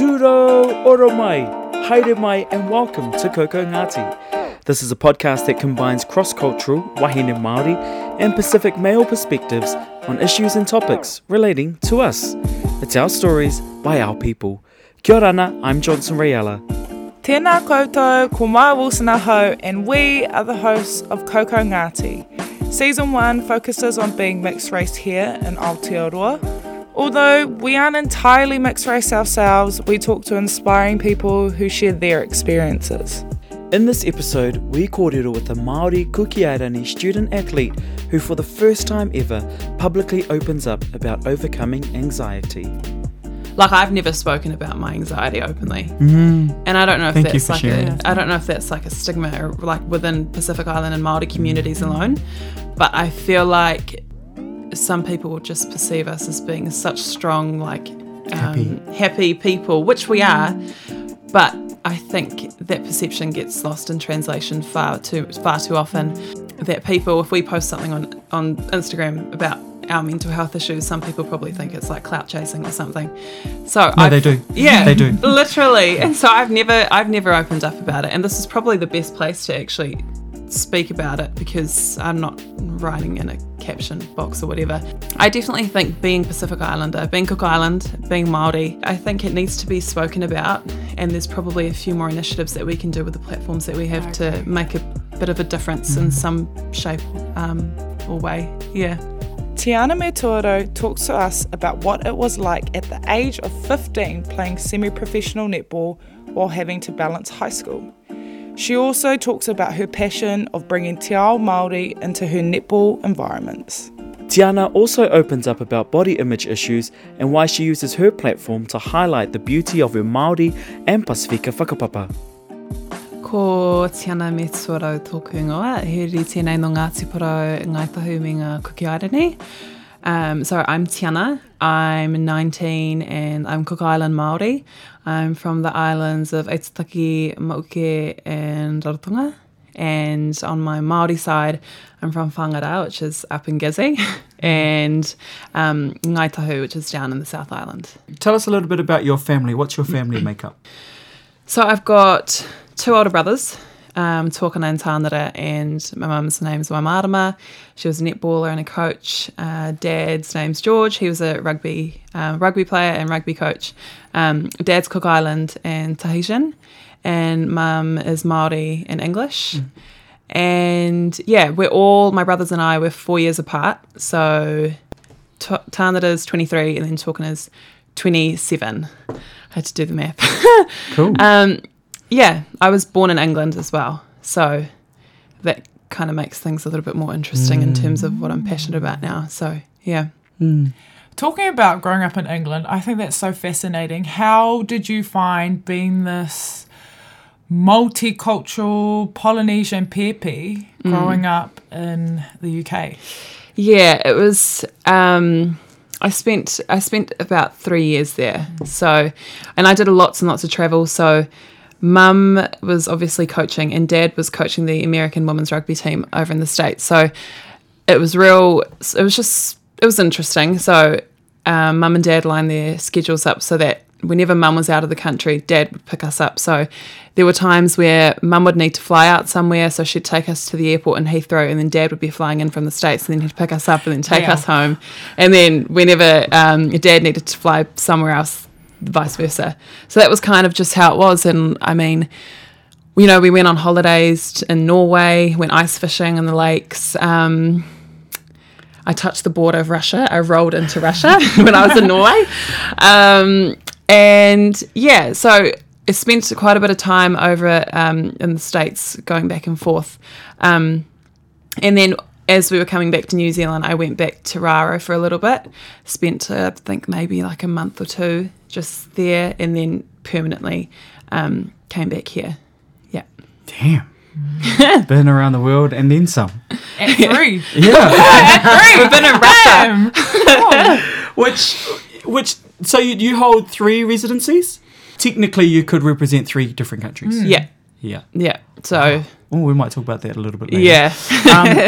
Turo oro mai, haere mai, and welcome to Koko Ngati. This is a podcast that combines cross-cultural Wahine Māori and Pacific male perspectives on issues and topics relating to us. It's our stories by our people. Kia ora I'm Johnson Riella. Tēnā koutou, ko Maya Wilson aho, and we are the hosts of Koko Ngāti. Season 1 focuses on being mixed race here in Aotearoa. Although we aren't entirely mixed race ourselves, we talk to inspiring people who share their experiences. In this episode, we kōrero with a Māori Kuki Airani student athlete who for the first time ever publicly opens up about overcoming anxiety. Like I've never spoken about my anxiety openly, Mm. and I don't know if Thank you that's for like a, I don't know if that's like a stigma or like within Pacific Island and Maori communities alone, but I feel like some people will just perceive us as being such strong, like um, happy people, which we are, but I think that perception gets lost in translation far too far too often. That people, if we post something on on Instagram about our mental health issues, some people probably think it's like clout chasing or something. So No, I've- they do. Yeah, They do. literally. And so I've never I've never opened up about it, and this is probably the best place to actually speak about it because I'm not writing in a caption box or whatever. I definitely think being Pacific Islander, being Cook Island, being Maori, I think it needs to be spoken about, and there's probably a few more initiatives that we can do with the platforms that we have to make a bit of a difference in some shape um, or way. Yeah. Tiana Metuarau talks to us about what it was like at the age of 15 playing semi professional netball while having to balance high school. She also talks about her passion of bringing Te Ao Māori into her netball environments. Tiana also opens up about body image issues and why she uses her platform to highlight the beauty of her Māori and Pasifika whakapapa. Ko Tiana me Tsorau tōku ingoa, he ri tēnei no Ngāti Porou ngai tahu me ngā Kuki Airani. Um, so I'm Tiana, I'm 19 and I'm Cook Island Māori. I'm from the islands of Aitutaki, Mauke and Rarotonga. And on my Māori side, I'm from Whangara, which is up in Gizzy, and um, Ngai Tahu, which is down in the South Island. Tell us a little bit about your family. What's your family makeup? So I've got two older brothers, um, Tōkana and Tānara, and my mum's name's Waimarama. She was a netballer and a coach. Uh, Dad's name's George. He was a rugby uh, rugby player and rugby coach. Um, Dad's Cook Island and Tahitian, and Mum is Maori and English. And yeah, we're all my brothers and I. We're four years apart. So T- Tānara's twenty three, and then Tōkana's twenty seven. I had to do the math. Cool. Um, yeah, I was born in England as well, so that kind of makes things a little bit more interesting in terms of what I'm passionate about now. So yeah, Talking about growing up in England, I think that's so fascinating. How did you find being this multicultural Polynesian pepe growing up in the UK? yeah, it was. Um, I spent I spent about three years there. So, and I did lots and lots of travel. So. Mum was obviously coaching, and Dad was coaching the American women's rugby team over in the States. So it was real, it was just, it was interesting. So um, mum and dad lined their schedules up so that whenever mum was out of the country, dad would pick us up. So there were times where mum would need to fly out somewhere, so she'd take us to the airport in Heathrow, and then dad would be flying in from the States, and then he'd pick us up and then take Yeah. us home. And then whenever um, dad needed to fly somewhere else, vice versa. So that was kind of just how it was. And I mean, you know, we went on holidays in Norway, went ice fishing in the lakes. Um, I touched the border of Russia. I rolled into Russia when I was in Norway. Um, and yeah, so I spent quite a bit of time over um, in the States going back and forth. Um, and then as we were coming back to New Zealand, I went back to Raro for a little bit. Spent, uh, I think, maybe like a month or two just there, and then permanently um, came back here. Yeah. Damn. Been around the world and then some. At three. Yeah. Three. We've been in Russia. which, which, so you, you hold three residencies? Technically, you could represent three different countries. Yeah. Yeah. Yeah. So, Oh, we might talk about that a little bit later. yeah.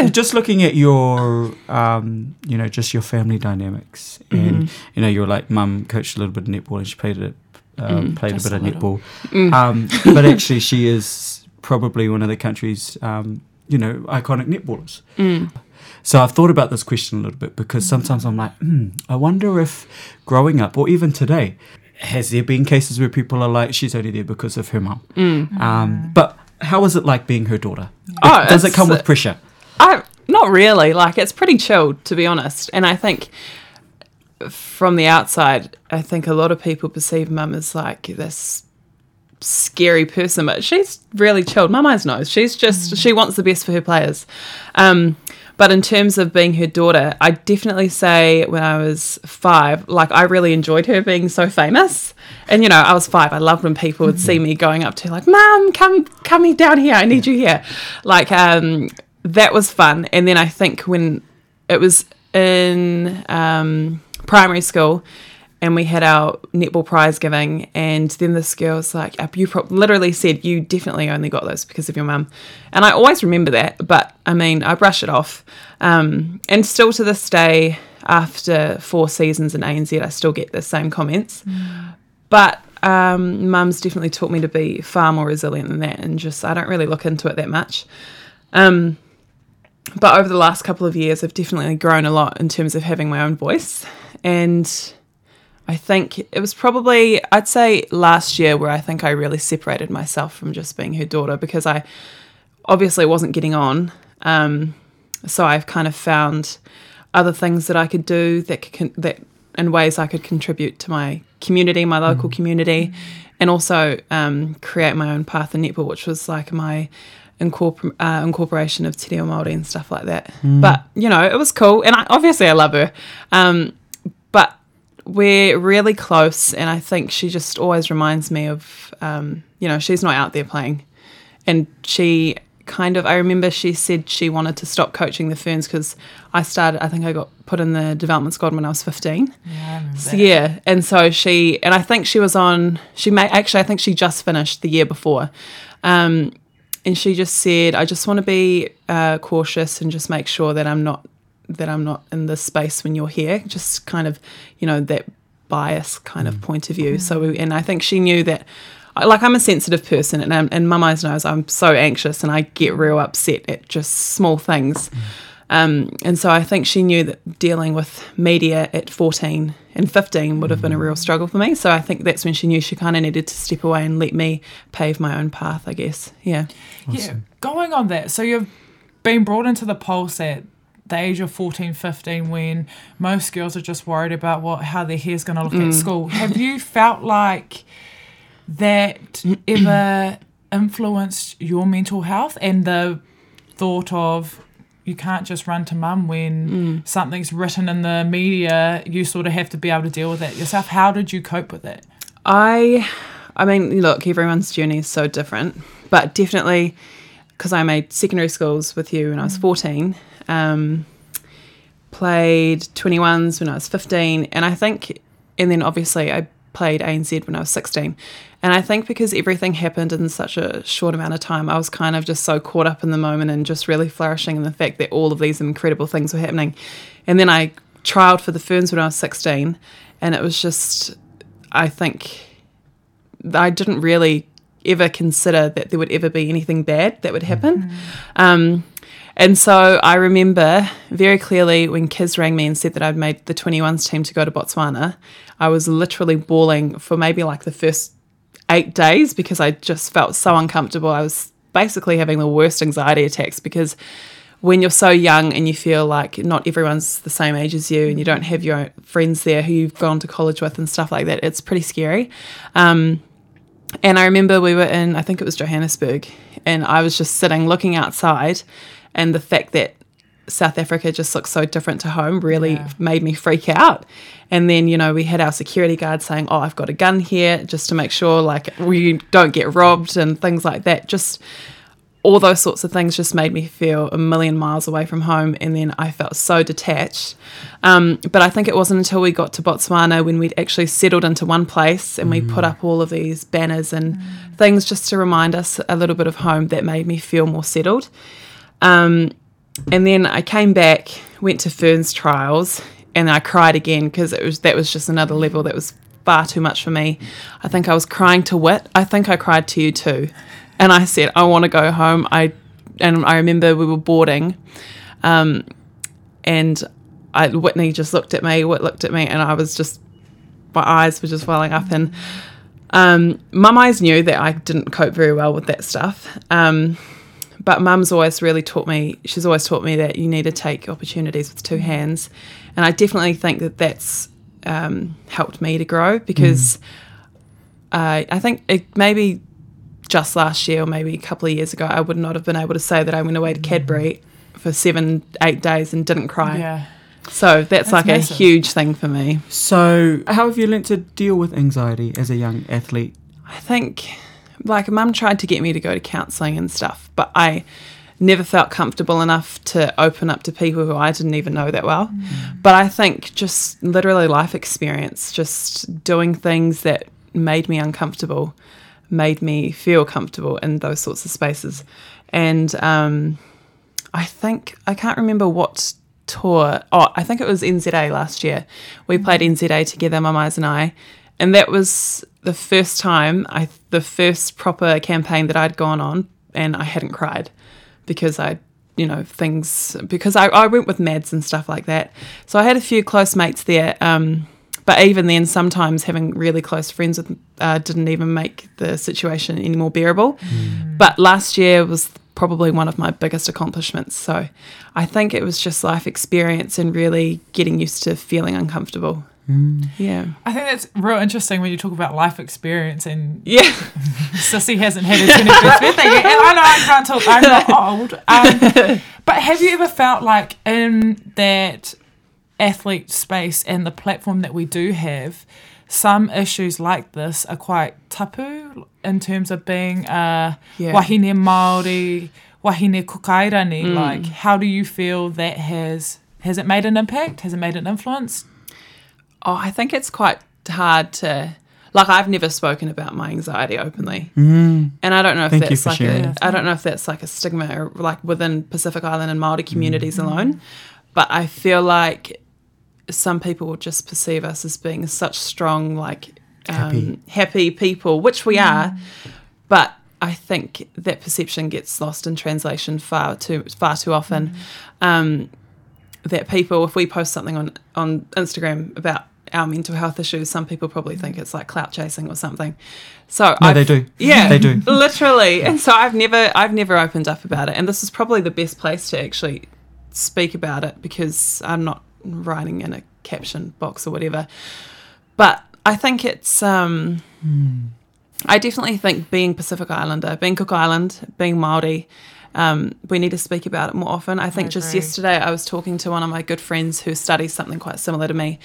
um, just looking at your, um, you know, just your family dynamics, and you know, you're like mum coached a little bit of netball, and she played at um, played a bit a of little. netball. Um, but actually, she is probably one of the country's, um, you know, iconic netballers. So I've thought about this question a little bit because sometimes I'm like, hmm, I wonder if growing up or even today, has there been cases where people are like, she's only there because of her mum? Um, but how is it like being her daughter? Oh, Does it come with pressure? I not really. Like it's pretty chilled, to be honest. And I think from the outside, I think a lot of people perceive mum as like this scary person, but she's really chilled. Mum eyes knows. She's just she wants the best for her players. Um, but in terms of being her daughter, I definitely say when I was five, like I really enjoyed her being so famous. And you know, I was five. I loved when people would see me going up to like, "Mom, come, come down here. I need you here." Like, um, that was fun. And then I think when it was in um, primary school, and we had our netball prize giving, and then this girl was like, "Uh, "You pro- literally said you definitely only got those because of your mum," and I always remember that. But I mean, I brush it off, um, and still to this day, after four seasons in ANZ, I still get the same comments. But um, mum's definitely taught me to be far more resilient than that, and just I don't really look into it that much. Um, but over the last couple of years, I've definitely grown a lot in terms of having my own voice. And I think it was probably, I'd say last year where I think I really separated myself from just being her daughter because I obviously wasn't getting on. Um, so I've kind of found other things that I could do that could, that in ways I could contribute to my community, my local community, and also um, create my own path in netball, which was like my incorpor- uh, incorporation of Te Reo Māori and stuff like that. But you know, it was cool, and I, obviously I love her. Um, but we're really close, and I think she just always reminds me of, um, you know, she's not out there playing, and she kind of. I remember she said she wanted to stop coaching the Ferns because I started. I think I got put in the development squad when I was fifteen. Yeah, I So, yeah, and so she and I think she was on. She may actually. I think she just finished the year before, um, and she just said, "I just want to be uh, cautious and just make sure that I'm not that I'm not in this space when you're here." Just kind of, you know, that bias kind of mm. point of view. Mm. So, we, and I think she knew that. Like I'm a sensitive person, and I'm, and Mum eyes knows I'm so anxious, and I get real upset at just small things. Mm. Um, and so I think she knew that dealing with media at 14 and 15 would have been a real struggle for me. So I think that's when she knew she kind of needed to step away and let me pave my own path, I guess. Yeah. Yeah, going on that. So you've been brought into the pulse at the age of 14, 15 when most girls are just worried about what how their hair's going to look at mm. school. Have you felt like that ever influenced your mental health and the thought of you can't just run to mum when mm. something's written in the media, you sort of have to be able to deal with it yourself. How did you cope with it? I, I mean, look, everyone's journey is so different, but definitely because I made secondary schools with you when I was 14, um, played 21s when I was 15, and I think, and then obviously I played ANZ when I was 16. And I think because everything happened in such a short amount of time, I was kind of just so caught up in the moment and just really flourishing in the fact that all of these incredible things were happening. And then I trialed for the Ferns when I was 16, and it was just, I think, I didn't really ever consider that there would ever be anything bad that would happen. Um, and so I remember very clearly when Kiz rang me and said that I'd made the 21s team to go to Botswana, I was literally bawling for maybe like the first eight days because I just felt so uncomfortable. I was basically having the worst anxiety attacks because when you're so young and you feel like not everyone's the same age as you and you don't have your friends there who you've gone to college with and stuff like that, it's pretty scary. Um, and I remember we were in, I think it was Johannesburg, and I was just sitting looking outside, and the fact that South Africa just looks so different to home really Yeah. made me freak out. And then, you know, we had our security guard saying, Oh, I've got a gun here just to make sure like we don't get robbed and things like that. Just all those sorts of things just made me feel a million miles away from home. And then I felt so detached. Um, but I think it wasn't until we got to Botswana when we'd actually settled into one place and we put up all of these banners and things just to remind us a little bit of home that made me feel more settled. Um, and then I came back, went to Fern's trials, and I cried again because it was that was just another level that was far too much for me. I think I was crying to Wit. I think I cried to you too. And I said, I want to go home. I and I remember we were boarding, um, and I Whitney just looked at me, Wit looked at me, and I was just my eyes were just welling up and um, mum eyes knew that I didn't cope very well with that stuff. Um, but mum's always really taught me, she's always taught me that you need to take opportunities with two hands. And I definitely think that that's um, helped me to grow because uh, I think it maybe just last year or maybe a couple of years ago, I would not have been able to say that I went away to Cadbury for seven, eight days and didn't cry. Yeah. So that's, like massive. a huge thing for me. So, how have you learnt to deal with anxiety as a young athlete? I think, like, mum tried to get me to go to counselling and stuff, but I never felt comfortable enough to open up to people who I didn't even know that well. Mm. But I think just literally life experience, just doing things that made me uncomfortable, made me feel comfortable in those sorts of spaces. And um, I think, I can't remember what tour. Oh, I think it was NZA last year. We played NZA together, Mum Eyes and I, and that was the first time I, the first proper campaign that I'd gone on, and I hadn't cried because I, you know, things because I, I went with Mads and stuff like that. So I had a few close mates there. Um, but even then, sometimes having really close friends with uh, didn't even make the situation any more bearable. But last year was probably one of my biggest accomplishments. So I think it was just life experience and really getting used to feeling uncomfortable. Yeah. I think that's real interesting when you talk about life experience and Yeah. Sissy hasn't had her 21st birthday yet. And I know I can't talk, I'm not old. Um, but have you ever felt like in that athlete space and the platform that we do have, some issues like this are quite tapu in terms of being uh, Yeah. wahine Māori, wahine Kuki Airani. Like, how do you feel that has, has it made an impact? Has it made an influence? Oh, I think it's quite hard to like I've never spoken about my anxiety openly. And I don't know if Thank that's like sharing. a I don't know if that's like a stigma or like within Pacific Island and Maori communities alone. But I feel like some people will just perceive us as being such strong, like um, Happy. happy people, which we are. But I think that perception gets lost in translation far too far too often. Um, that people, if we post something on on Instagram about our mental health issues, some people probably think it's like clout chasing or something. So No, I've- they do. Yeah, They do. literally. And so I've never I've never opened up about it, and this is probably the best place to actually speak about it because I'm not writing in a caption box or whatever. But I think it's um I definitely think being Pacific Islander, being Cook Island, being Maori, um, we need to speak about it more often. I think just yesterday I was talking to one of my good friends who studies something quite similar to me,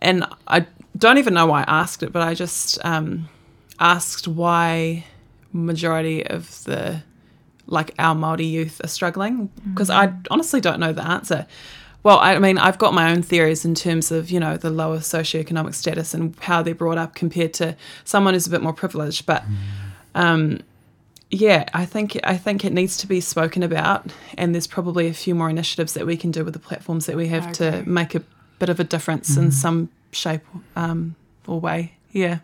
and I don't even know why I asked it, but I just um, asked why majority of the like our Maori youth are struggling because I honestly don't know the answer. Well, I mean, I've got my own theories in terms of you know the lower socioeconomic status and how they're brought up compared to someone who's a bit more privileged. But um, yeah, I think I think it needs to be spoken about, and there's probably a few more initiatives that we can do with the platforms that we have I to make a bit of a difference in some shape um, or way. Yeah.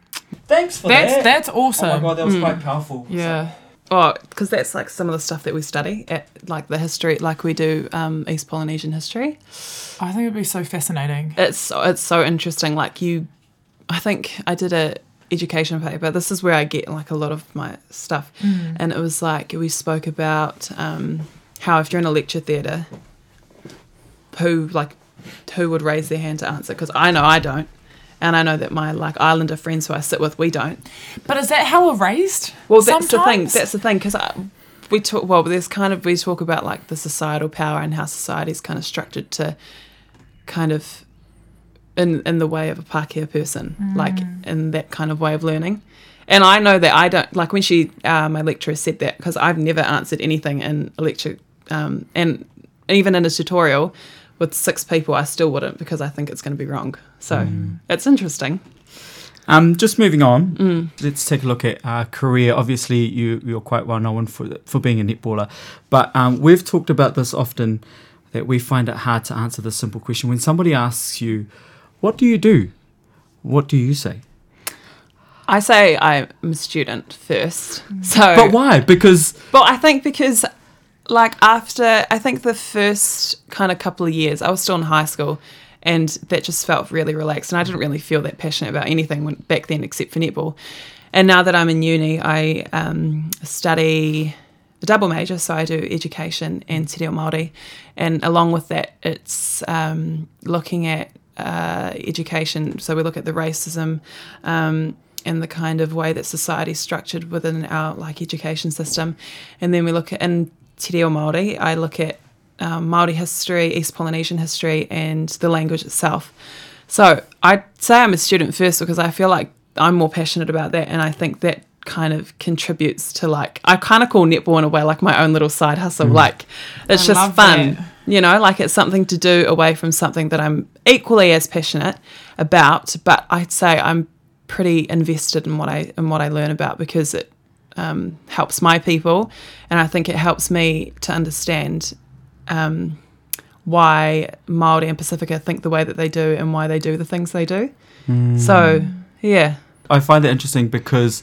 Thanks for That's that's awesome. Oh my god, that was quite powerful. Yeah. Oh, because that's like some of the stuff that we study at like the history, like we do um, East Polynesian history. I think it'd be so fascinating. It's so- it's so interesting. Like you, I think I did a education paper. This is where I get like a lot of my stuff, and it was like we spoke about um, how if you're in a lecture theatre, who like who would raise their hand to answer? Because I know I don't. And I know that my like Islander friends who I sit with, we don't. But is that how we're raised? Well, that's the thing. That's the thing because we talk. Well, there's kind of we talk about like the societal power and how society is kind of structured to kind of in in the way of a Pākehā person, like in that kind of way of learning. And I know that I don't like when she, uh, my lecturer said that because I've never answered anything in a lecture, um, and even in a tutorial with six people, I still wouldn't because I think it's going to be wrong. So it's interesting. Um, just moving on, let's take a look at uh, career. Obviously, you you're quite well known for for being a netballer, but um, we've talked about this often that we find it hard to answer this simple question. When somebody asks you, "What do you do?" What do you say? I say I'm a student first. So, But why? Because But I think because, like, after I think the first kind of couple of years, I was still in high school, and that just felt really relaxed, and I didn't really feel that passionate about anything when, back then except for netball. And now that I'm in uni, I um, study a double major, so I do education and Te Reo Māori, and along with that, it's um, looking at uh, education. So we look at the racism. Um, and the kind of way that society's structured within our like education system, and then we look at Te Reo Māori, I look at um, Māori history, East Polynesian history, and the language itself. So I'd say I'm a student first because I feel like I'm more passionate about that, and I think that kind of contributes to like I kind of call netball in a way like my own little side hustle. Like it's I just fun, that. you know, like it's something to do away from something that I'm equally as passionate about. But I'd say I'm pretty invested in what I in what I learn about because it um, helps my people, and I think it helps me to understand um, why Maori and Pacifica think the way that they do and why they do the things they do. So yeah, I find that interesting because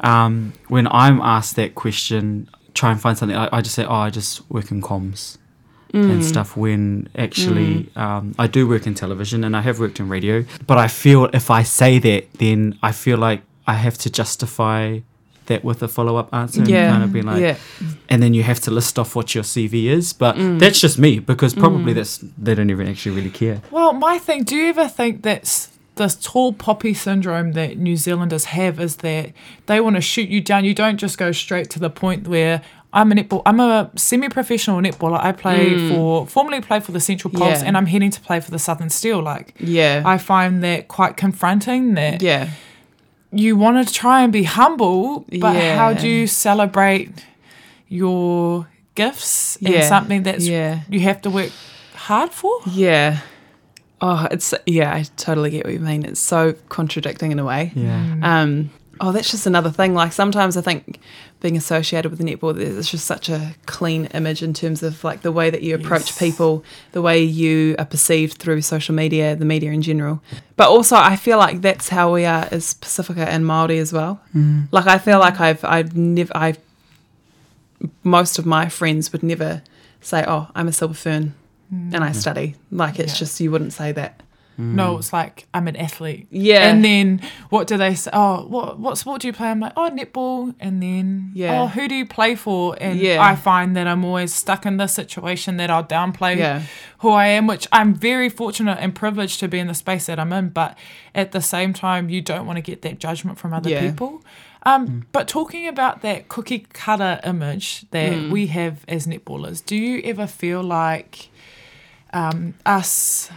um, when I'm asked that question, try and find something, I, I just say, oh, I just work in comms and stuff. When actually, um, I do work in television and I have worked in radio, but I feel if I say that, then I feel like I have to justify that with a follow up answer and kind of be like, yeah, and then you have to list off what your CV is. But mm. that's just me because probably mm. that's they don't even actually really care. Well, my thing, do you ever think that's this tall poppy syndrome that New Zealanders have is that they want to shoot you down. You don't just go straight to the point where I'm a netball. I'm a semi-professional netballer. I play mm. for formerly played for the Central Pulse, Yeah. and I'm heading to play for the Southern Steel. Like, yeah, I find that quite confronting. That yeah. You want to try and be humble, but how do you celebrate your gifts and something that's Yeah. you have to work hard for? Yeah. Oh, it's yeah, I totally get what you mean. It's so contradicting in a way. Yeah. Um, oh, that's just another thing. Like sometimes I think being associated with the netball, it's just such a clean image in terms of like the way that you approach Yes. people, the way you are perceived through social media, the media in general. But also, I feel like that's how we are as Pacifica and Maori as well. Mm. Like I feel like I've I've never I've most of my friends would never say, "Oh, I'm a silver fern." And I mm. study. Like it's Yeah. just you wouldn't say that. No, it's like I'm an athlete. Yeah. And then what do they say? Oh, what what sport do you play? I'm like, oh, netball. And then, Yeah. oh, who do you play for? And Yeah. I find that I'm always stuck in this situation that I'll downplay Yeah. who I am, which I'm very fortunate and privileged to be in the space that I'm in. But at the same time, you don't want to get that judgment from other Yeah. people. Um, But talking about that cookie cutter image that Mm. we have as netballers, do you ever feel like um, us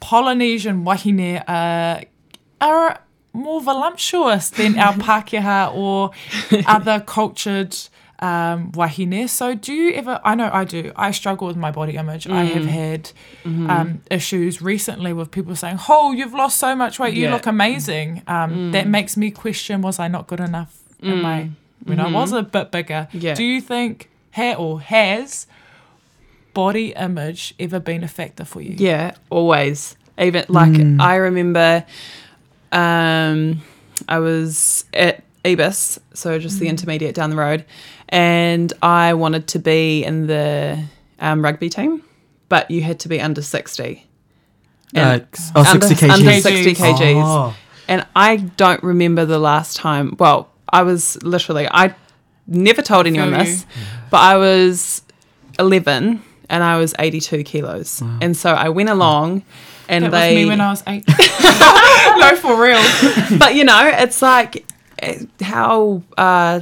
Polynesian wahine uh, are more voluptuous than our Pākehā or other cultured um, wahine. So do you ever, I know I do, I struggle with my body image. I have Mm. had Mm-hmm. um, issues recently with people saying, oh, you've lost so much weight, you Yeah. look amazing. Um, Mm. That makes me question, was I not good enough in my, when I was a bit bigger? Mm. Mm-hmm. Yeah. Do you think, ha- or has body image ever been a factor for you? Yeah, always. Even like I remember um I was at Ebis, so just the intermediate down the road, and I wanted to be in the um, rugby team, but you had to be under 60. Uh, And oh, under, 60 kgs. under 60 kgs. Oh. And I don't remember the last time. Well, I was literally, I never told anyone Feel this, but I was 11 and I was 82 kilos. And so I went along and That they. was me when I was eight. no, for real. but you know, it's like eh, how uh,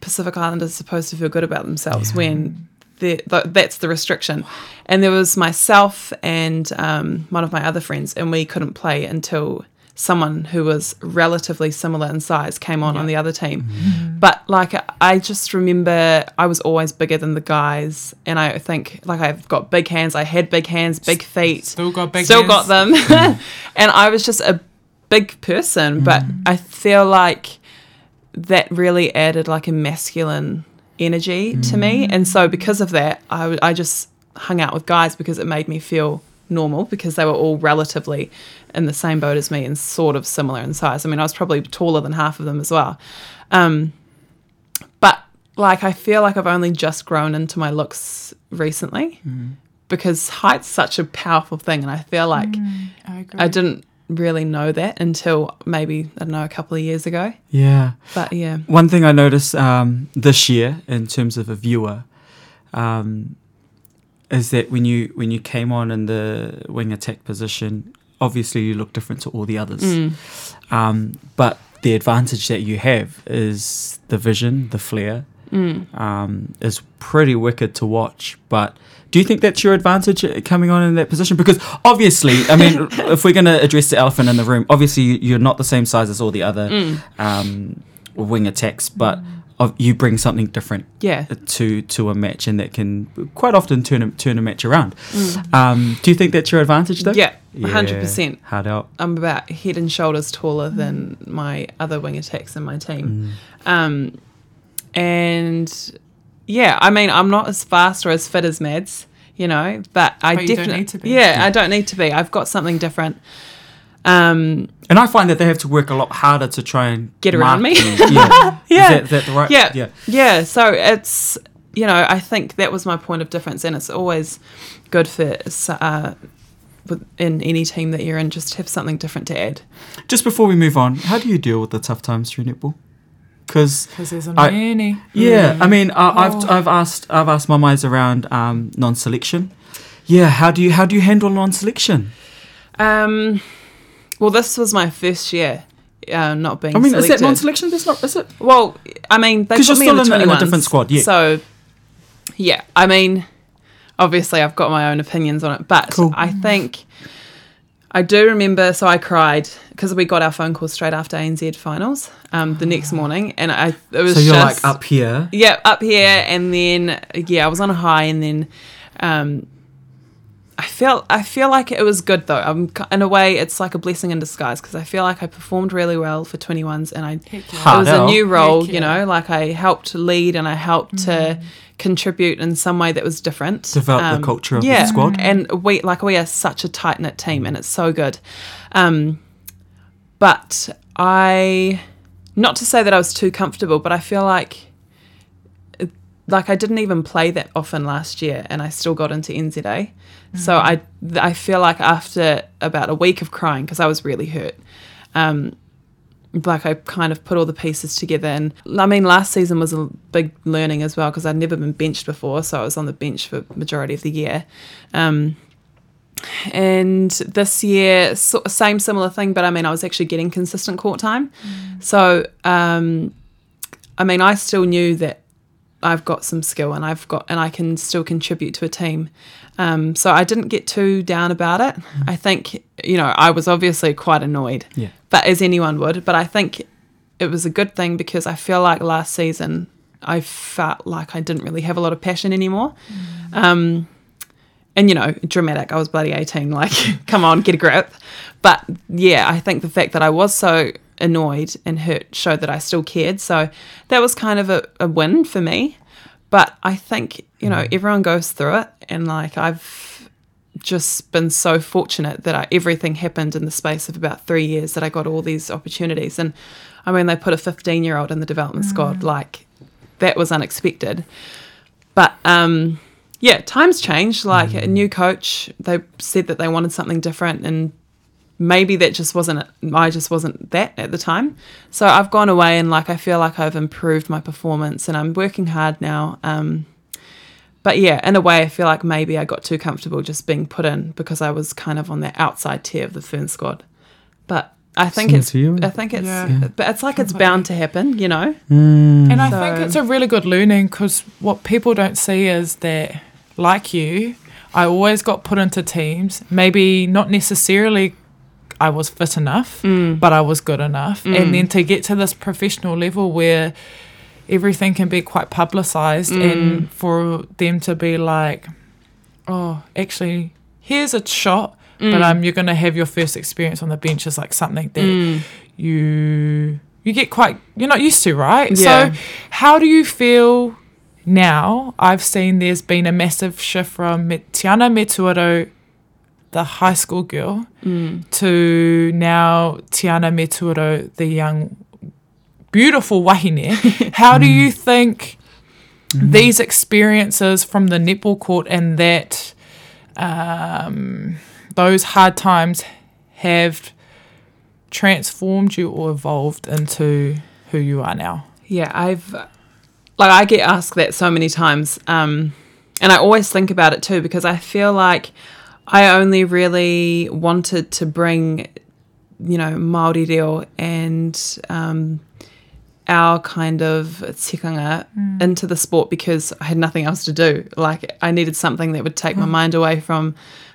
Pacific Islanders are supposed to feel good about themselves when the- th- that's the restriction. And there was myself and um, one of my other friends, and we couldn't play until someone who was relatively similar in size came on on the other team. Mm-hmm. Mm-hmm. But like, I just remember I was always bigger than the guys, and I think like I've got big hands. I had big hands, big feet Still got big still hands. got them mm-hmm. and i was just a big person but i feel like that really added like a masculine energy to me. And so because of that I, I just hung out with guys because it made me feel normal because they were all relatively in the same boat as me and sort of similar in size. I mean, I was probably taller than half of them as well. Um, but like, I feel like I've only just grown into my looks recently because height's such a powerful thing. And I feel like I. I didn't really know that until maybe, I don't know, a couple of years ago. Yeah. But yeah. One thing I noticed um, this year in terms of a viewer um, is that when you when you came on in the wing attack position, obviously you look different to all the others. Mm. Um, but the advantage that you have is the vision, the flair, Mm. um, is pretty wicked to watch. But do you think that's your advantage uh, coming on in that position? Because obviously, I mean, if we're going to address the elephant in the room, obviously you- you're not the same size as all the other Mm. um, wing attacks, but of, you bring something different Yeah. to to a match, and that can quite often turn a, turn a match around. Um, do you think that's your advantage, though? Mm. Yeah, 100%. Hard out. I'm about head and shoulders taller than my other wing attacks in my team. Mm. Um, and yeah, I mean, I'm not as fast or as fit as Mads, you know, but I But definitely need to be. Yeah, I don't need to be. I've got something different. Um, And I find that they have to work a lot harder to try and Get around me. you. Yeah. Yeah. Is that, is that the right? yeah, Yeah. yeah, So it's you know, I think that was my point of difference, and it's always good for uh, with- in any team that you're in, just have something different to add. Just before we move on, how do you deal with the tough times through netball? Because Because there's a I- many. yeah, I mean, I, I've Oh. I've asked I've asked my eyes around um, non-selection. Yeah, how do you how do you handle non-selection? Um, well, this was my first year uh, not being. I mean, is selected. that non-selection? That's not. Is it? Well, I mean, they put you're me in the still in a- in a different squad, yeah. So, yeah, I mean, obviously, I've got my own opinions on it, but Cool. I think I do remember. So I cried because we got our phone call straight after ANZ finals um, the next morning, and I it was So you're just like up here. yeah, up here, and then yeah, I was on a high, and then um, I felt I feel like it was good though. Um, in a way, it's like a blessing in disguise because I feel like I performed really well for 21s, and I yeah. it was a new role, Heck you yeah. know, like I helped lead and I helped to contribute in some way that was different. Develop the culture of the yeah, squad. And we like we are such a tight knit team and it's so good. Um, but I not to say that I was too comfortable, but I feel like like I didn't even play that often last year, and I still got into NZA. So I I feel like after about a week of crying because I was really hurt, um, like I kind of put all the pieces together. And I mean, last season was a big learning as well because I'd never been benched before, so I was on the bench for majority of the year. Um, and this year, so, same similar thing, but I mean, I was actually getting consistent court time. So, um, I mean, I still knew that I've got some skill and I've got and I can still contribute to a team. Um, so I didn't get too down about it. I think you know I was obviously quite annoyed, Yeah. but as anyone would. But I think it was a good thing because I feel like last season I felt like I didn't really have a lot of passion anymore. Um, and you know, dramatic. I was bloody eighteen. Like, come on, get a grip. But yeah, I think the fact that I was so annoyed and hurt showed that I still cared. So that was kind of a, a win for me. But I think you know mm. everyone goes through it, and like I've just been so fortunate that I, everything happened in the space of about three years that I got all these opportunities. And I mean, they put a 15 year old in the development squad. Mm. Like, that was unexpected. But um, yeah, times changed. Like, a mm. new coach, they said that they wanted something different. And maybe that just wasn't, I just wasn't that at the time. So I've gone away and like, I feel like I've improved my performance and I'm working hard now. Um, but yeah, in a way, I feel like maybe I got too comfortable just being put in because I was kind of on the outside tier of the Fern squad. But I think Similar it's, to you. I think it's, Yeah. Yeah. but it's like it's bound to happen, you know. Mm. And I So- think it's a really good learning because what people don't see is that, like you, I always got put into teams. Maybe not necessarily I was fit enough, Mm. but I was good enough. And then to get to this professional level where everything can be quite publicized Mm. and for them to be like, oh, actually, here's a shot. Mm. But um, you're gonna have your first experience on the bench is like something that Mm. you you get quite you're not used to, right? Yeah. So how do you feel now? I've seen there's been a massive shift from Tiana Metuarau the high school girl to now Tiana Metuarau, the young, beautiful wahine. How do you think these experiences from the netball court and that um, those hard times have transformed you or evolved into who you are now? Yeah, I've like I get asked that so many times, um, and I always think about it too because I feel like I only really wanted to bring, you know, Maori reo and um, our kind of tikanga into the sport because I had nothing else to do. Like I needed something that would take my mind away from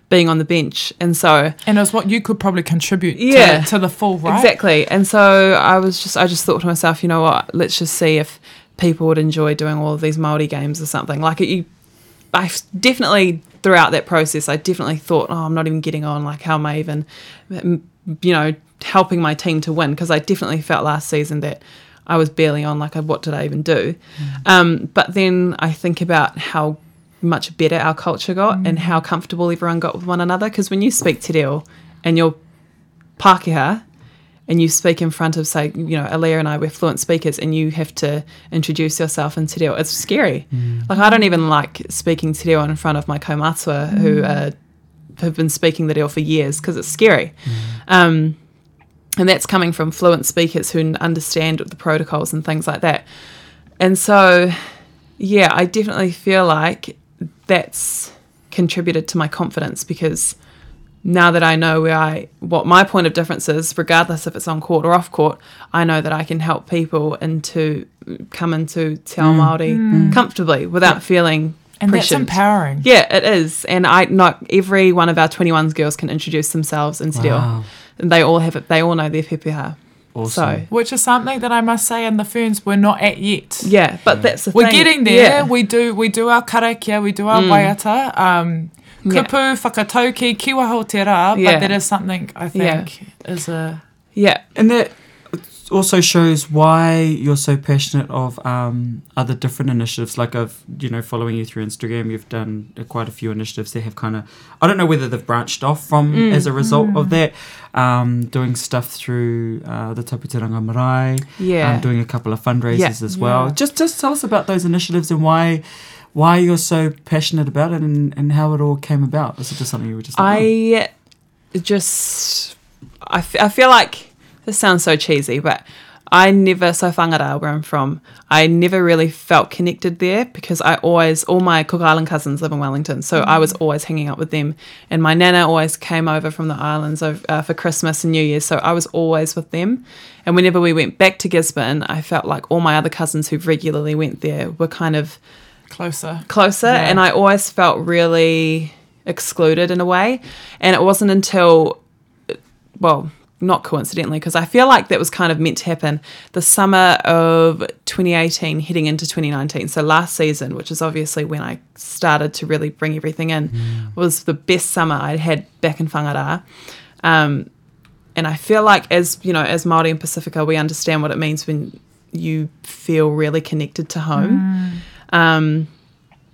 being on the bench, and so And it's what you could probably contribute Yeah. to, to the full, right? Exactly. And so I was just I just thought to myself, you know what, let's just see if people would enjoy doing all of these Māori games or something. Like you I definitely throughout that process I definitely thought, oh, I'm not even getting on, like how am I even you know, helping my team to win? Because I definitely felt last season that I was barely on like what did I even do? Um, but then I think about how much better our culture got and how comfortable everyone got with one another because when you speak te reo and you're Pākehā and you speak in front of, say, you know, Alea and I, we're fluent speakers, and you have to introduce yourself in te reo, it's scary. Like, I don't even like speaking te reo in front of my kaumatua who uh, have been speaking the reo for years because it's scary. Um, and that's coming from fluent speakers who understand the protocols and things like that. And so, yeah, I definitely feel like that's contributed to my confidence because now that I know where I what my point of difference is, regardless if it's on court or off court, I know that I can help people into come into Te Ao mm. Māori mm. comfortably without feeling And that's empowering. Yeah, it is, and I not every one of our twenty ones girls can introduce themselves in te. Wow. and they all have it. They all know their pepeha. Awesome. So Which is something that I must say in the ferns we're not at yet. yeah, but that's the We're thing. getting there. Yeah. We do we do our karakia, we do our mm. waiata. Um, Yeah. Kupu, whakatauki, kiwaho te rā, Yeah. but that is something I think is a yeah, And that also shows why you're so passionate of um, other different initiatives. Like I've, you know, following you through Instagram, you've done uh, quite a few initiatives that have kind of, I don't know whether they've branched off from Mm. as a result of that, um, doing stuff through uh, the Taputeranga Marae, yeah. um, doing a couple of fundraisers Yeah. as well. Yeah. Just, just tell us about those initiatives and why. Why you're so passionate about it and, and how it all came about? Is it just something you were just like, oh, I just I, f- I feel like this sounds so cheesy, but I never so whangara where I'm from. I never really felt connected there because I always all my Cook Island cousins live in Wellington, so I was always hanging out with them, and my nana always came over from the islands uh, for Christmas and New Year, so I was always with them. And whenever we went back to Gisborne, I felt like all my other cousins who regularly went there were kind of closer. closer Yeah. and I always felt really excluded in a way. And it wasn't until well not coincidentally because I feel like that was kind of meant to happen the summer of 2018 heading into 2019 so last season which is obviously when I started to really bring everything in was the best summer I'd had back in Whangarā um, and I feel like as you know as Māori and Pacifica we understand what it means when you feel really connected to home um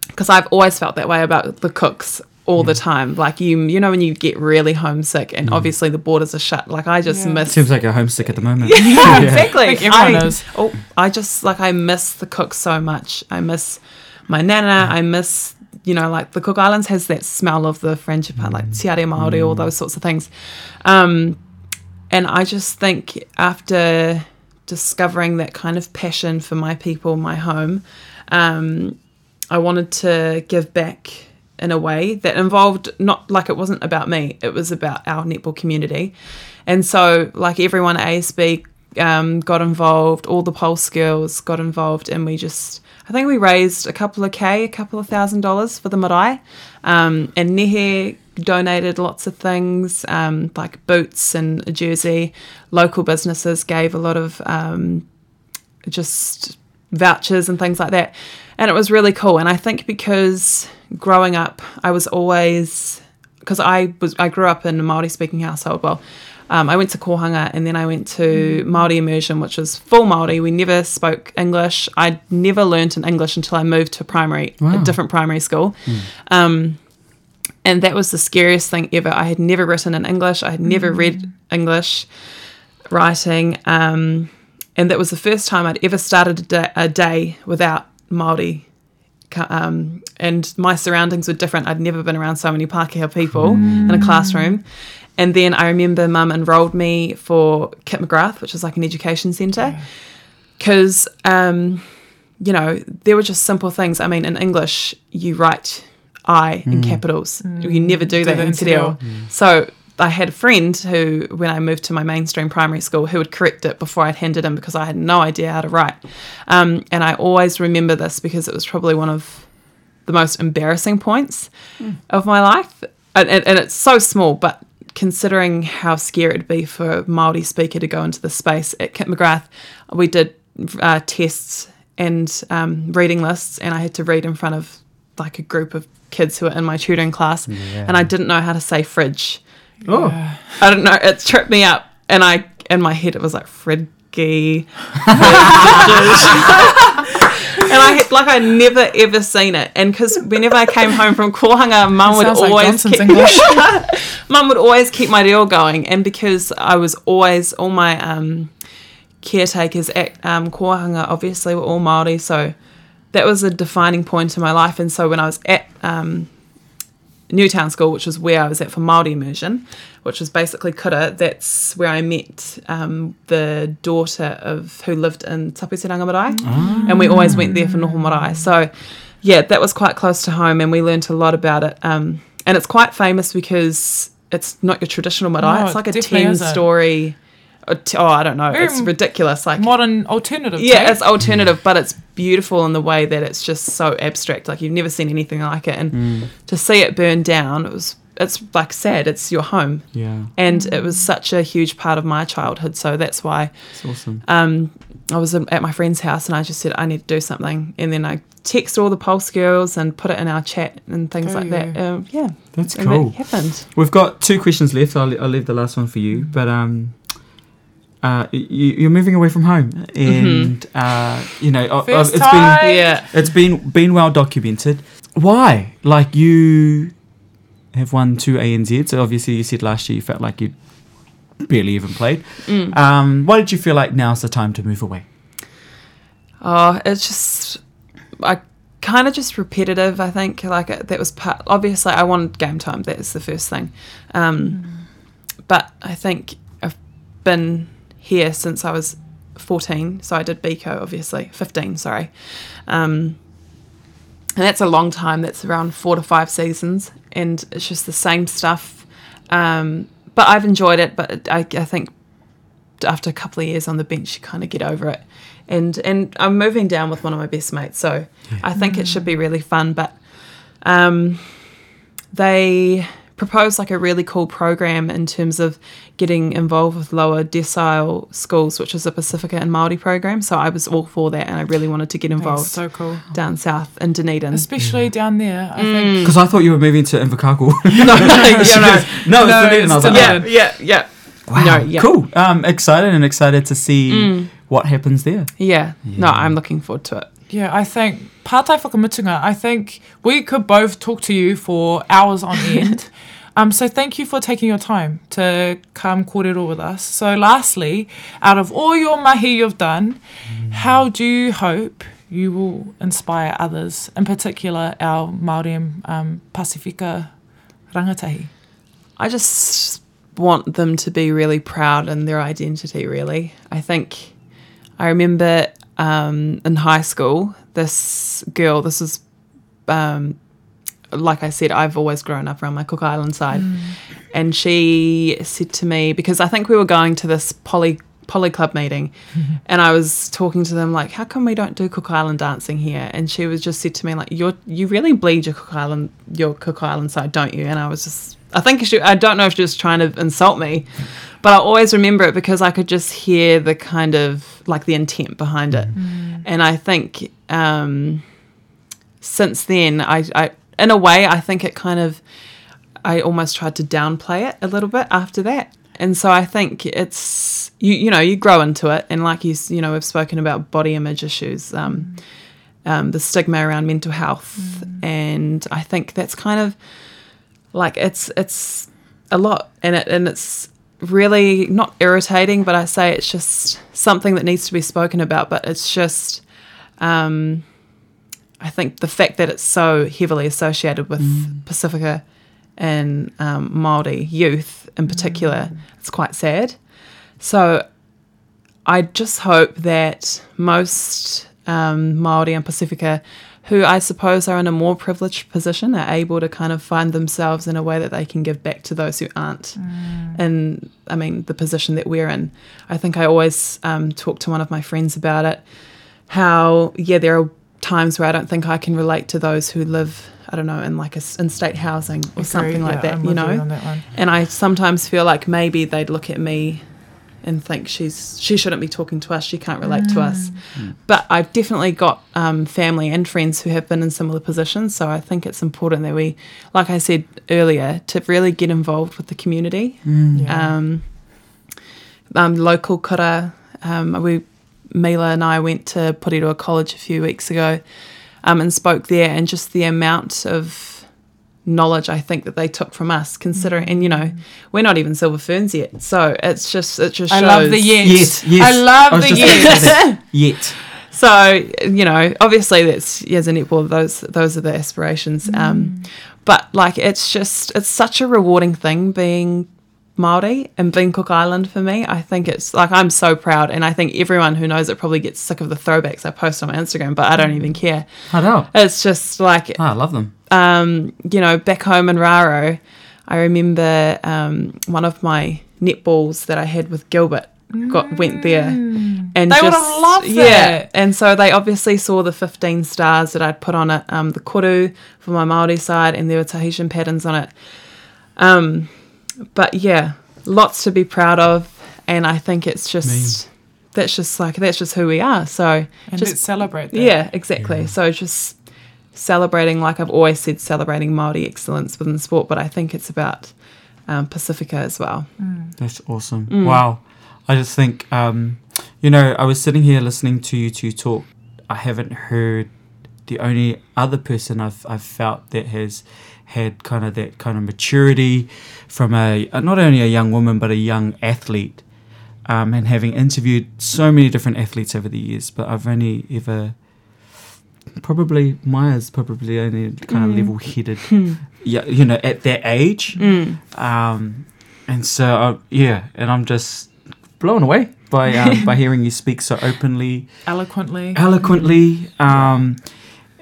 because I've always felt that way about the cooks all the mm. time like you you know when you get really homesick and mm. obviously the borders are shut like I just Yeah. miss Seems like you're homesick at the moment. yeah, exactly. I everyone I, is. Oh, I just like I miss the cook so much. I miss my nana. Mm. I miss you know like the Cook Islands has that smell of the frangipani, like tiare Maori, all those sorts of things. Um, and I just think after discovering that kind of passion for my people, my home, um, I wanted to give back in a way that involved not like it wasn't about me, it was about our netball community. And so, like everyone at ASB um, got involved, all the Pulse girls got involved, and we just, I think we raised a couple of K, a couple of thousand dollars for the marae. Um, and Nehe donated lots of things um, like boots and a jersey. Local businesses gave a lot of um, just vouchers and things like that. And it was really cool. And I think because growing up, I was always because I was I grew up in a Maori speaking household. Well, um, I went to Kohanga and then I went to Maori immersion, which was full Maori. We never spoke English. I never learnt in English until I moved to primary, a different primary school. Um, And that was the scariest thing ever. I had never written in English. I had never read English writing. Um, and that was the first time I'd ever started a day, a day without Māori. Um, and my surroundings were different. I'd never been around so many Pākehā people in a classroom. And then I remember mum enrolled me for Kip McGrath, which is like an education centre. Because, um, you know, there were just simple things. I mean, in English, you write I in capitals. You never do that that in in Te Te Reo. Reo. So I had a friend who, when I moved to my mainstream primary school, who would correct it before I'd handed him because I had no idea how to write. Um, and I always remember this because it was probably one of the most embarrassing points of my life. And, and, and it's so small, but considering how scary it'd be for a Māori speaker to go into the space at Kip McGrath, we did uh, tests and um, reading lists, and I had to read in front of like a group of kids who were in my tutoring class, and I didn't know how to say fridge. Oh, I don't know. It tripped me up, and I in my head it was like Fridgy, and I had, like I never ever seen it. And because whenever I came home from Kohanga, Mum would Sounds like always keep, Mum would always keep my reo going, and because I was always all my um, caretakers at um, Kohanga obviously were all Maori, so that was a defining point in my life. And so when I was at um, Newtown School, which was where I was at for Māori immersion, which was basically kura. That's where I met um, the daughter of who lived in Tapu Te Ranga Marae, and we always went there for Noho Marae. So, yeah, that was quite close to home, and we learnt a lot about it. Um, and it's quite famous because it's not your traditional marae; No, it's like it a ten-story. Or t- Oh, I don't know. Very it's ridiculous. Like Modern alternative. yeah, too. it's alternative, but it's beautiful in the way that it's just so abstract. Like you've never seen anything like it, and to see it burn down, it was it's like sad. It's your home, yeah, and it was such a huge part of my childhood. So that's why it's awesome. um, I was at my friend's house, and I just said I need to do something, and then I text all the Pulse girls and put it in our chat and things like that. Um, yeah, That's and cool. that happened. We've got two questions left. I'll, I'll leave the last one for you. But um, uh, you, you're moving away from home, and uh, you know, uh, uh, First it's time. been Yeah, it's been been well documented. Why? Like you have won two ANZs. So obviously, you said last year you felt like you barely even played. Mm. Um, why did you feel like now's the time to move away? Oh, it's just I kind of just repetitive. I think like it- that was part. Obviously, I wanted game time. That is the first thing. Um, But I think I've been here since I was fourteen. So I did Beko, obviously fifteen. Sorry, um, and that's a long time. That's around four to five seasons, and it's just the same stuff. Um, but I've enjoyed it. But I, I think after a couple of years on the bench, you kind of get over it. And and I'm moving down with one of my best mates, so I think it should be really fun. But um, they proposed like a really cool program in terms of getting involved with lower decile schools, which is a Pacifica and Maori program. So I was all for that, and I really wanted to get involved That's so cool. down south in Dunedin. Especially down there, I Mm. think. Because I thought you were moving to Invercargill. no, no, yeah, no. no, it's No, Dunedin. I was like, yeah, Dunedin. yeah, yeah. wow, No, yeah. cool. Um, excited and excited to see Mm. what happens there. Yeah. No, I'm looking forward to it. Yeah, I think Pātai Whakamutunga, I think we could both talk to you for hours on end. um, so thank you for taking your time to come kōrero with us. So lastly, out of all your mahi you've done, how do you hope you will inspire others, in particular our Māori and um, Pasifika rangatahi? I just want them to be really proud in their identity, really. I think I remember um, in high school, this girl, this is, um, like I said, I've always grown up around my Cook Island side. And she said to me, because I think we were going to this poly poly club meeting and I was talking to them like how come we don't do Cook Island dancing here? And she was just said to me like you're you really bleed your Cook Island your Cook Island side don't you? And I was just I think she I don't know if she was trying to insult me but I always remember it because I could just hear the kind of like the intent behind it. And I think um since then I, I in a way I think it kind of I almost tried to downplay it a little bit after that. And so I think it's you you know you grow into it, and like you you know we've spoken about body image issues, um, um, the stigma around mental health, and I think that's kind of like it's it's a lot, and it and it's really not irritating, but I say it's just something that needs to be spoken about. But it's just, um, I think the fact that it's so heavily associated with Pacifica and um, Maori youth in particular, it's quite sad. So I just hope that most um, Maori and Pacifica, who I suppose are in a more privileged position, are able to kind of find themselves in a way that they can give back to those who aren't. And I mean, the position that we're in. I think I always um, talk to one of my friends about it. How yeah, there are times where I don't think I can relate to those who live. I don't know, in like a, in state housing or something like that, you know. that. And I sometimes feel like maybe they'd look at me and think she's she shouldn't be talking to us. She can't relate to us. But I've definitely got um, family and friends who have been in similar positions. So I think it's important that we, like I said earlier, to really get involved with the community. Um, um, local kura. Um, we Mila and I went to Porirua College a few weeks ago um, and spoke there, and just the amount of knowledge I think that they took from us, considering, and you know, we're not even silver ferns yet, so it's just it just shows. I shows. love the. Yet, yes. yes. I love was the just about to yes. say that. Yet. So you know, obviously that's yeah, as a netball, those those are the aspirations. Um, but like, it's just it's such a rewarding thing being Maori and being Cook Island for me. I think it's like I'm so proud, and I think everyone who knows it probably gets sick of the throwbacks I post on my Instagram, but I don't even care. I know. It's just like Ah, I love them. um, you know, back home in Raro, I remember um, one of my netballs that I had with Gilbert got went there, and They just, would've loved yeah. that. And so they obviously saw the fifteen stars that I'd put on it, um, the koru for my Maori side, and there were Tahitian patterns on it. Um, but yeah, lots to be proud of, and I think it's just that's just like that's just who we are. So And just let's celebrate that. yeah, exactly. So just celebrating, like I've always said, celebrating Maori excellence within sport, but I think it's about um, Pacifica as well. That's awesome. Wow. I just think, um, you know, I was sitting here listening to you two talk. I haven't heard the only other person I've, I've felt that has had kind of that kind of maturity from a, a- not only a young woman, but a young athlete. Um, and having interviewed so many different athletes over the years, but I've only ever probably Maya's probably only kind of level headed, yeah, you know, at that age. Um, and so, uh, yeah, and I'm just blown away by um, by hearing you speak so openly, Eloquently. eloquently. Um,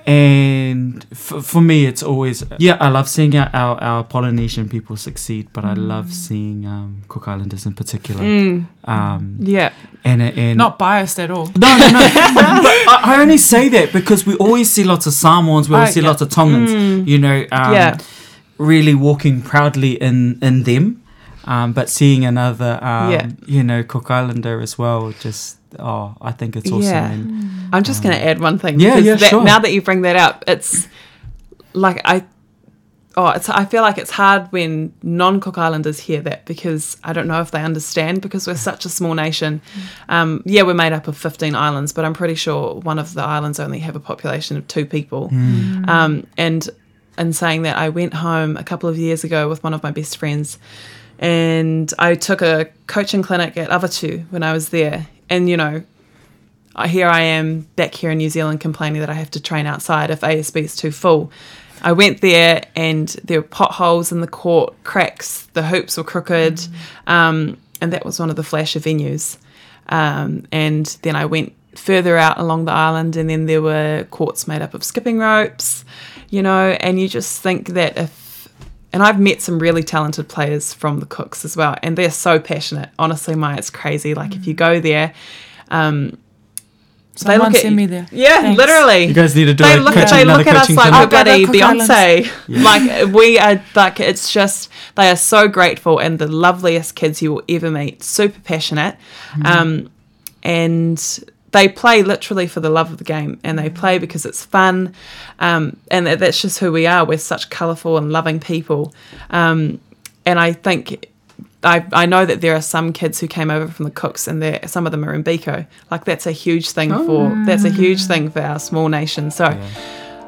and for, for me, it's always yeah. I love seeing our, our, our Polynesian people succeed, but I love seeing um, Cook Islanders in particular. Um, Yeah, and and Not biased at all. no, no, no. I, I only say that because we always see lots of Samoans, we always Oh, see yeah. lots of Tongans, you know, um, Yeah. really walking proudly in in them. Um, but seeing another, um, Yeah. you know, Cook Islander as well, just oh, I think it's awesome. Yeah. And I'm just going to add one thing. Yeah, yeah, that, sure. Now that you bring that up, it's like I. Oh, it's. I feel like it's hard when non-Cook Islanders hear that because I don't know if they understand because we're such a small nation. Um, yeah, we're made up of 15 islands, but I'm pretty sure one of the islands only have a population of two people. Um, and in saying that, I went home a couple of years ago with one of my best friends, and I took a coaching clinic at Avatiu when I was there. And you know, I- here I am back here in New Zealand complaining that I have to train outside if ASB is too full. I went there and there were potholes in the court, cracks, the hoops were crooked, um, and that was one of the flasher venues. Um, and then I went further out along the island, and then there were courts made up of skipping ropes, you know, and you just think that if and I've met some really talented players from the Cooks as well, and they're so passionate. Honestly, my it's crazy. Like if you go there, um, Someone look at send you- me there. yeah, Thanks. literally. you guys need to do They a look, coaching, they another look at us like clinic. we're bloody Cook Islands. Beyonce. Like we are like it's just they are so grateful and the loveliest kids you will ever meet. Super passionate, um, and they play literally for the love of the game and they play because it's fun, um, and that- that's just who we are. We're such colourful and loving people, um, and I think. I, I know that there are some kids who came over from the Cooks, and they're- some of them are in Beko. Like that's a huge thing for that's a huge thing for our small nation. So,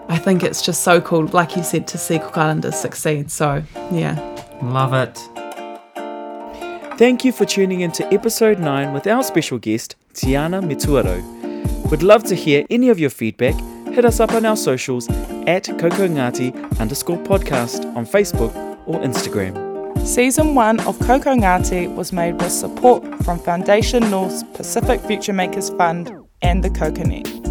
I think it's just so cool, like you said, to see Cook Islanders succeed. So, yeah. Love it. Thank you for tuning in to episode 9 with our special guest, Tiana Metuarau. We'd love to hear any of your feedback. Hit us up on our socials at kokongati underscore podcast on Facebook or Instagram. Season 1 of Koko Ngāti was made with support from Foundation North's Pacific Future Makers Fund and the CocoNet.